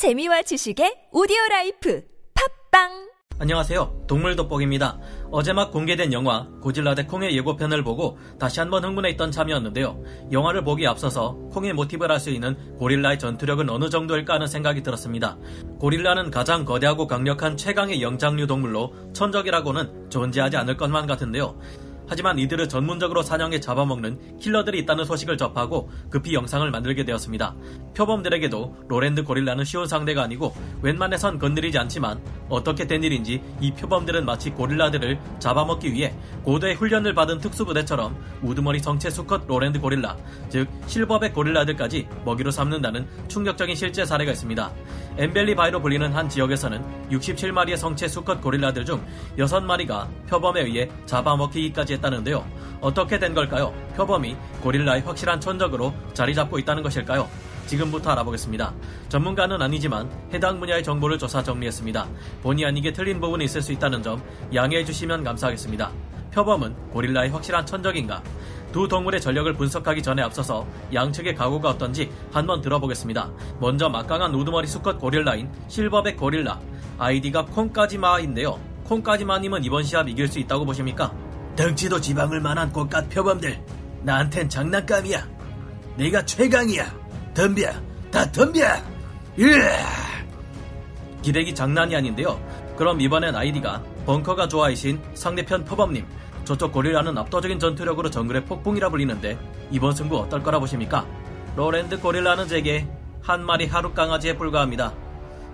재미와 지식의 오디오 라이프 팟빵 안녕하세요. 동물 돋보기입니다. 어제 막 공개된 영화 고질라 대 콩의 예고편을 보고 다시 한번 흥분했던 참이었는데요. 영화를 보기 앞서서 콩의 모티브라 할 수 있는 고릴라의 전투력은 어느 정도일까 하는 생각이 들었습니다. 고릴라는 가장 거대하고 강력한 최강의 영장류 동물로 천적이라고는 존재하지 않을 것만 같은데요. 하지만 이들을 전문적으로 사냥해 잡아먹는 킬러들이 있다는 소식을 접하고 급히 영상을 만들게 되었습니다. 표범들에게도 lowland 고릴라는 쉬운 상대가 아니고 웬만해선 건드리지 않지만 어떻게 된 일인지 이 표범들은 마치 고릴라들을 잡아먹기 위해 고도의 훈련을 받은 특수부대처럼 우두머리 성체 수컷 lowland 고릴라, 즉 silverback 고릴라들까지 먹이로 삼는다는 충격적인 실제 사례가 있습니다. 엠벨리 바이로 불리는 한 지역에서는 67마리의 성체 수컷 고릴라들 중 6마리가 표범에 의해 잡아먹히기까지 했다는데요. 어떻게 된 걸까요? 표범이 고릴라의 확실한 천적으로 자리 잡고 있다는 것일까요? 지금부터 알아보겠습니다. 전문가는 아니지만 해당 분야의 정보를 조사 정리했습니다. 본의 아니게 틀린 부분이 있을 수 있다는 점 양해해 주시면 감사하겠습니다. 표범은 고릴라의 확실한 천적인가? 두 동물의 전력을 분석하기 전에 앞서서 양측의 각오가 어떤지 한번 들어보겠습니다. 먼저 막강한 우두머리 수컷 고릴라인 실버백 고릴라 아이디가 콩까지마인데요. 콩까지마님은 이번 시합 이길 수 있다고 보십니까? 덩치도 쥐방울만한 꼴값 표범들 나한텐 장난감이야 내가 최강이야 덤벼 다 덤벼 으아! 기백이 장난이 아닌데요. 그럼 이번엔 아이디가 벙커가 좋아이신 상대편 표범님 저쪽 고릴라는 압도적인 전투력으로 정글의 폭풍이라 불리는데 이번 승부 어떨 거라 보십니까? lowland 고릴라는 제게 한 마리 하룻강아지에 불과합니다.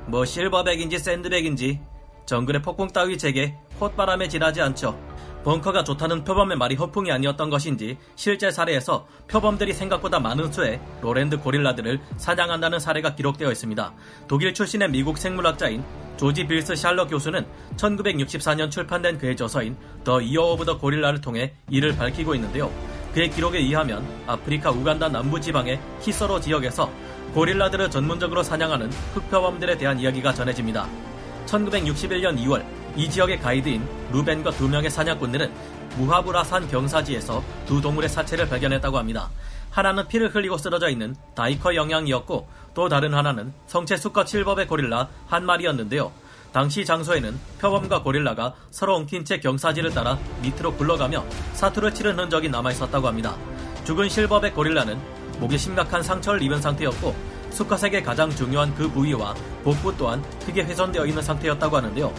뭐 silverback인지 샌드백인지 정글의 폭풍 따위 제게 콧바람에 지나지 않죠. 벙커가 좋다는 표범의 말이 허풍이 아니었던 것인지 실제 사례에서 표범들이 생각보다 많은 수의 lowland 고릴라들을 사냥한다는 사례가 기록되어 있습니다. 독일 출신의 미국 생물학자인 조지 빌스 샬러 교수는 1964년 출판된 그의 저서인 The Year of the Gorilla를 통해 이를 밝히고 있는데요. 그의 기록에 의하면 아프리카 우간다 남부 지방의 키소로 지역에서 고릴라들을 전문적으로 사냥하는 흑표범들에 대한 이야기가 전해집니다. 1961년 2월 이 지역의 가이드인 루벤과 두 명의 사냥꾼들은 무하브라산 경사지에서 두 동물의 사체를 발견했다고 합니다. 하나는 피를 흘리고 쓰러져 있는 다이커 영양이었고 또 다른 하나는 성체 수컷 실버의 고릴라 한 마리였는데요. 당시 장소에는 표범과 고릴라가 서로 엉킨 채 경사지를 따라 밑으로 굴러가며 사투를 치른 흔적이 남아 있었다고 합니다. 죽은 실버백 고릴라는 목에 심각한 상처를 입은 상태였고 수컷에게 가장 중요한 그 부위와 복부 또한 크게 훼손되어 있는 상태였다고 하는데요.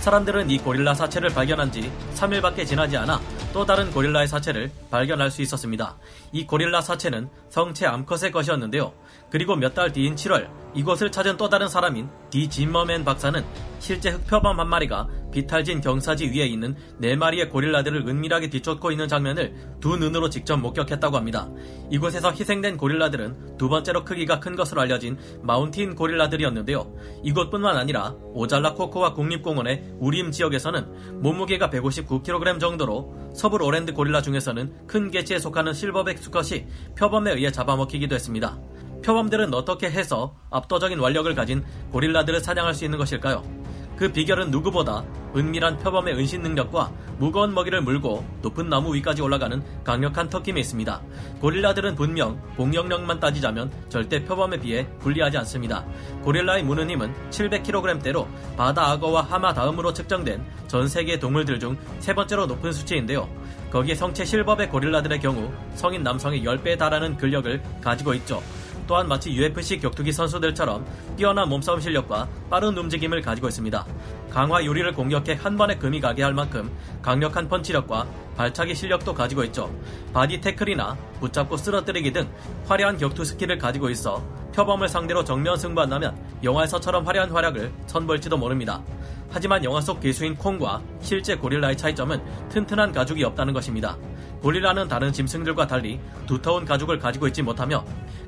사람들은 이 고릴라 사체를 발견한 지 3일밖에 지나지 않아 또 다른 고릴라의 사체를 발견할 수 있었습니다. 이 고릴라 사체는 성체 암컷의 것이었는데요. 그리고 몇 달 뒤인 7월 이곳을 찾은 또 다른 사람인 디 짐머맨 박사는 실제 흑표범 한 마리가 비탈진 경사지 위에 있는 네 마리의 고릴라들을 은밀하게 뒤쫓고 있는 장면을 두 눈으로 직접 목격했다고 합니다. 이곳에서 희생된 고릴라들은 두 번째로 크기가 큰 것으로 알려진 마운틴 고릴라들이었는데요. 이곳뿐만 아니라 오잘라 코코와 국립공원의 우림 지역에서는 몸무게가 159kg 정도로 서부 로랜드 고릴라 중에서는 큰 개체에 속하는 실버백 수컷이 표범에 의해 잡아먹히기도 했습니다. 표범들은 어떻게 해서 압도적인 완력을 가진 고릴라들을 사냥할 수 있는 것일까요? 그 비결은 누구보다 은밀한 표범의 은신 능력과 무거운 먹이를 물고 높은 나무 위까지 올라가는 강력한 턱힘에 있습니다. 고릴라들은 분명 공격력만 따지자면 절대 표범에 비해 불리하지 않습니다. 고릴라의 무는 힘은 700kg대로 바다 악어와 하마 다음으로 측정된 전 세계 동물들 중 세 번째로 높은 수치인데요. 거기에 성체 실버의 고릴라들의 경우 성인 남성의 10배에 달하는 근력을 가지고 있죠. 또한 마치 UFC 격투기 선수들처럼 뛰어난 몸싸움 실력과 빠른 움직임을 가지고 있습니다. 강화 유리를 공격해 한 번에 금이 가게 할 만큼 강력한 펀치력과 발차기 실력도 가지고 있죠. body 태클이나 붙잡고 쓰러뜨리기 등 화려한 격투 skill을 가지고 있어 표범을 상대로 정면 승부한다면 영화에서처럼 화려한 활약을 선보일지도 모릅니다. 하지만 영화 속 괴수인 콩과 실제 고릴라의 차이점은 튼튼한 가죽이 없다는 것입니다. 고릴라는 다른 짐승들과 달리 두터운 가죽을 가지고 있지 못하며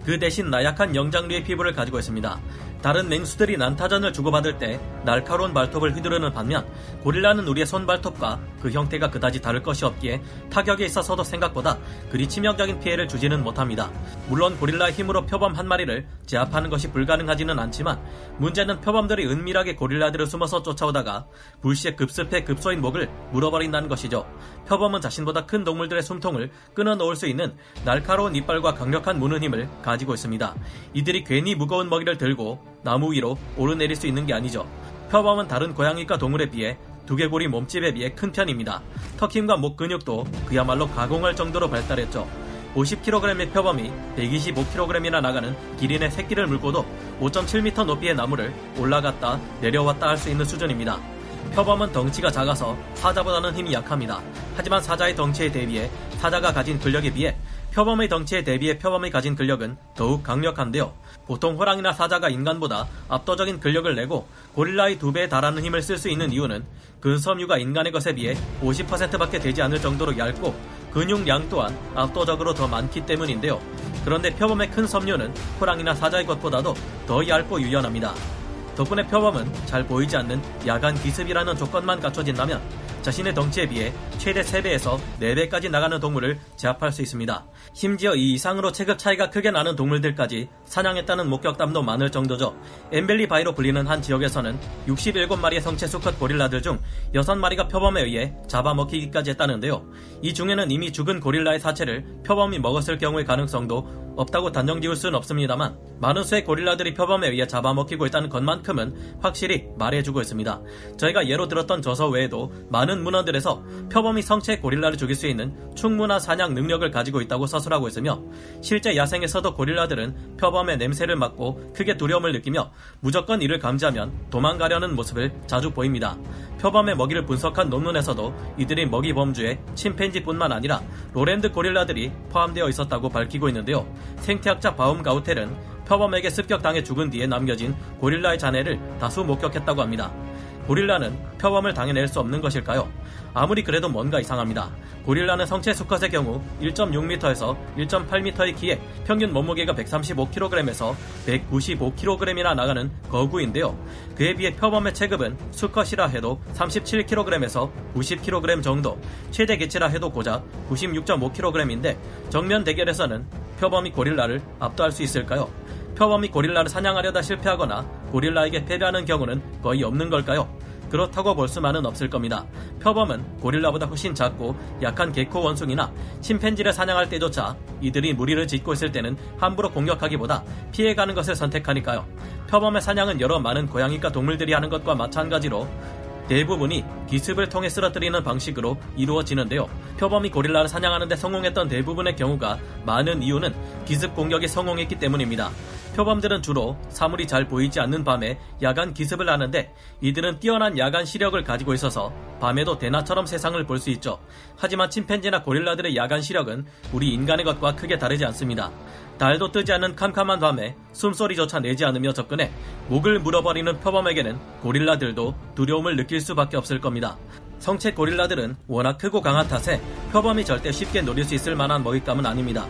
그 대신 나약한 영장류의 피부를 가지고 있습니다. 다른 맹수들이 난타전을 주고받을 때 날카로운 발톱을 휘두르는 반면 고릴라는 우리의 손발톱과 그 형태가 그다지 다를 것이 없기에 타격에 있어서도 생각보다 그리 치명적인 피해를 주지는 못합니다. 물론 고릴라의 힘으로 표범 한 마리를 제압하는 것이 불가능하지는 않지만 문제는 표범들이 은밀하게 고릴라들을 숨어서 쫓아오다가 불시에 급습해 급소인 목을 물어버린다는 것이죠. 표범은 자신보다 큰 동물들의 숨통을 끊어놓을 수 있는 날카로운 이빨과 강력한 무는 힘을 가지고 있습니다. 이들이 괜히 무거운 먹이를 들고 나무 위로 오르내릴 수 있는 게 아니죠. 표범은 다른 고양이과 동물에 비해 두개골이 몸집에 비해 큰 편입니다. 턱힘과 목 근육도 그야말로 가공할 정도로 발달했죠. 50kg의 표범이 125kg이나 나가는 기린의 새끼를 물고도 5.7m 높이의 나무를 올라갔다 내려왔다 할 수 있는 수준입니다. 표범은 덩치가 작아서 사자보다는 힘이 약합니다. 하지만 사자의 덩치에 대비해 사자가 가진 근력에 비해 표범의 덩치에 대비해 표범이 가진 근력은 더욱 강력한데요. 보통 호랑이나 사자가 인간보다 압도적인 근력을 내고 고릴라의 두 배에 달하는 힘을 쓸 수 있는 이유는 근섬유가 인간의 것에 비해 50%밖에 되지 않을 정도로 얇고 근육량 또한 압도적으로 더 많기 때문인데요. 그런데 표범의 큰 섬유는 호랑이나 사자의 것보다도 더 얇고 유연합니다. 덕분에 표범은 잘 보이지 않는 야간 기습이라는 조건만 갖춰진다면 자신의 덩치에 비해 최대 3배에서 4배까지 나가는 동물을 제압할 수 있습니다. 심지어 이 이상으로 체급 차이가 크게 나는 동물들까지 사냥했다는 목격담도 많을 정도죠. 엠벨리 바이로 불리는 한 지역에서는 67마리의 성체 수컷 고릴라들 중 6마리가 표범에 의해 잡아먹히기까지 했다는데요. 이 중에는 이미 죽은 고릴라의 사체를 표범이 먹었을 경우의 가능성도 없다고 단정 지을 수는 없습니다만 많은 수의 고릴라들이 표범에 의해 잡아먹히고 있다는 것만큼은 확실히 말해주고 있습니다. 저희가 예로 들었던 저서 외에도 많은 문헌들에서 표범이 성체 고릴라를 죽일 수 있는 충분한 사냥 능력을 가지고 있다고 서술하고 있으며 실제 야생에서도 고릴라들은 표범의 냄새를 맡고 크게 두려움을 느끼며 무조건 이를 감지하면 도망가려는 모습을 자주 보입니다. 표범의 먹이를 분석한 논문에서도 이들이 먹이 범주에 침팬지뿐만 아니라 로랜드 고릴라들이 포함되어 있었다고 밝히고 있는데요. 생태학자 바움 가우텔은 표범에게 습격당해 죽은 뒤에 남겨진 고릴라의 잔해를 다수 목격했다고 합니다. 고릴라는 표범을 당해낼 수 없는 것일까요? 아무리 그래도 뭔가 이상합니다. 고릴라는 성체 수컷의 경우 1.6m에서 1.8m의 키에 평균 몸무게가 135kg에서 195kg이나 나가는 거구인데요. 그에 비해 표범의 체급은 수컷이라 해도 37kg에서 90kg 정도, 최대 개체라 해도 고작 96.5kg인데 정면 대결에서는 표범이 고릴라를 압도할 수 있을까요? 표범이 고릴라를 사냥하려다 실패하거나 고릴라에게 패배하는 경우는 거의 없는 걸까요? 그렇다고 볼 수만은 없을 겁니다. 표범은 고릴라보다 훨씬 작고 약한 개코 원숭이나 침팬지를 사냥할 때조차 이들이 무리를 짓고 있을 때는 함부로 공격하기보다 피해가는 것을 선택하니까요. 표범의 사냥은 여러 많은 고양이과 동물들이 하는 것과 마찬가지로 대부분이 기습을 통해 쓰러뜨리는 방식으로 이루어지는데요. 표범이 고릴라를 사냥하는데 성공했던 대부분의 경우가 많은 이유는 기습 공격이 성공했기 때문입니다. 표범들은 주로 사물이 잘 보이지 않는 밤에 야간 기습을 하는데 이들은 뛰어난 야간 시력을 가지고 있어서 밤에도 대나처럼 세상을 볼 수 있죠. 하지만 침팬지나 고릴라들의 야간 시력은 우리 인간의 것과 크게 다르지 않습니다. 달도 뜨지 않는 캄캄한 밤에 숨소리조차 내지 않으며 접근해 목을 물어버리는 표범에게는 고릴라들도 두려움을 느낄 수밖에 없을 겁니다. 성체 고릴라들은 워낙 크고 강한 탓에 표범이 절대 쉽게 노릴 수 있을 만한 먹잇감은 아닙니다.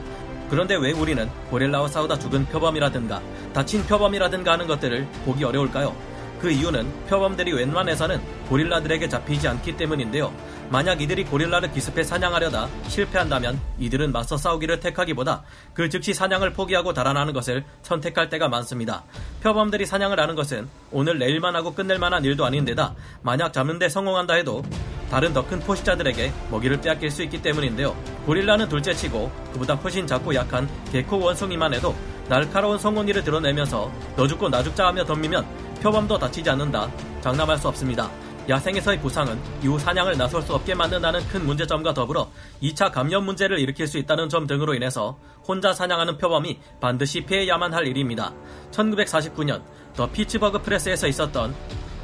그런데 왜 우리는 고릴라와 싸우다 죽은 표범이라든가 다친 표범이라든가 하는 것들을 보기 어려울까요? 그 이유는 표범들이 웬만해서는 고릴라들에게 잡히지 않기 때문인데요. 만약 이들이 고릴라를 기습해 사냥하려다 실패한다면 이들은 맞서 싸우기를 택하기보다 그 즉시 사냥을 포기하고 달아나는 것을 선택할 때가 많습니다. 표범들이 사냥을 하는 것은 오늘 내일만 하고 끝낼 만한 일도 아닌데다 만약 잡는데 성공한다 해도 다른 더 큰 포식자들에게 먹이를 빼앗길 수 있기 때문인데요. 고릴라는 둘째치고 그보다 훨씬 작고 약한 개코 원숭이만 해도 날카로운 성공리를 드러내면서 너 죽고 나 죽자 하며 덤비면 표범도 다치지 않는다. 장담할 수 없습니다. 야생에서의 부상은 이후 사냥을 나설 수 없게 만든다는 큰 문제점과 더불어 2차 감염 문제를 일으킬 수 있다는 점 등으로 인해서 혼자 사냥하는 표범이 반드시 피해야만 할 일입니다. 1949년 더 피츠버그 프레스에서 있었던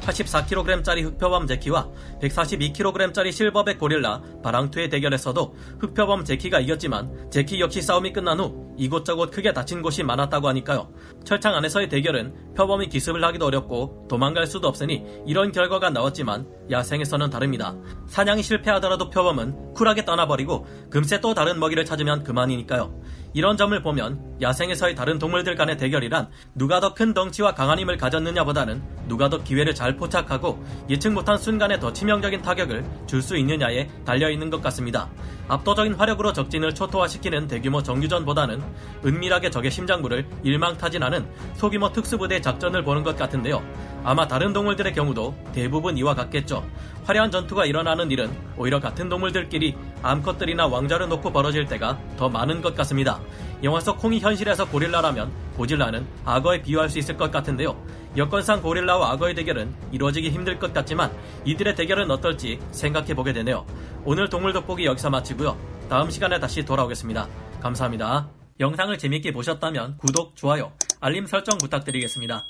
84kg짜리 흑표범 제키와 142kg짜리 실버백 고릴라 바랑투의 대결에서도 흑표범 제키가 이겼지만 제키 역시 싸움이 끝난 후 이곳저곳 크게 다친 곳이 많았다고 하니까요. 철창 안에서의 대결은 표범이 기습을 하기도 어렵고 도망갈 수도 없으니 이런 결과가 나왔지만 야생에서는 다릅니다. 사냥이 실패하더라도 표범은 쿨하게 떠나버리고 금세 또 다른 먹이를 찾으면 그만이니까요. 이런 점을 보면 야생에서의 다른 동물들 간의 대결이란 누가 더 큰 덩치와 강한 힘을 가졌느냐보다는 누가 더 기회를 잘 포착하고 예측 못한 순간에 더 치명적인 타격을 줄 수 있느냐에 달려 있는 것 같습니다. 압도적인 화력으로 적진을 초토화시키는 대규모 정규전보다는 은밀하게 적의 심장부를 일망타진하는 소규모 특수부대 작전을 보는 것 같은데요. 아마 다른 동물들의 경우도 대부분 이와 같겠죠. 화려한 전투가 일어나는 일은 오히려 같은 동물들끼리 암컷들이나 왕자를 놓고 벌어질 때가 더 많은 것 같습니다. 영화 속 콩이 현실에서 고릴라라면 고질라는 악어에 비유할 수 있을 것 같은데요. 여건상 고릴라와 악어의 대결은 이루어지기 힘들 것 같지만 이들의 대결은 어떨지 생각해 보게 되네요. 오늘 동물 돋보기 여기서 마치고요. 다음 시간에 다시 돌아오겠습니다. 감사합니다. 영상을 재밌게 보셨다면 구독, 좋아요, 알림 설정 부탁드리겠습니다.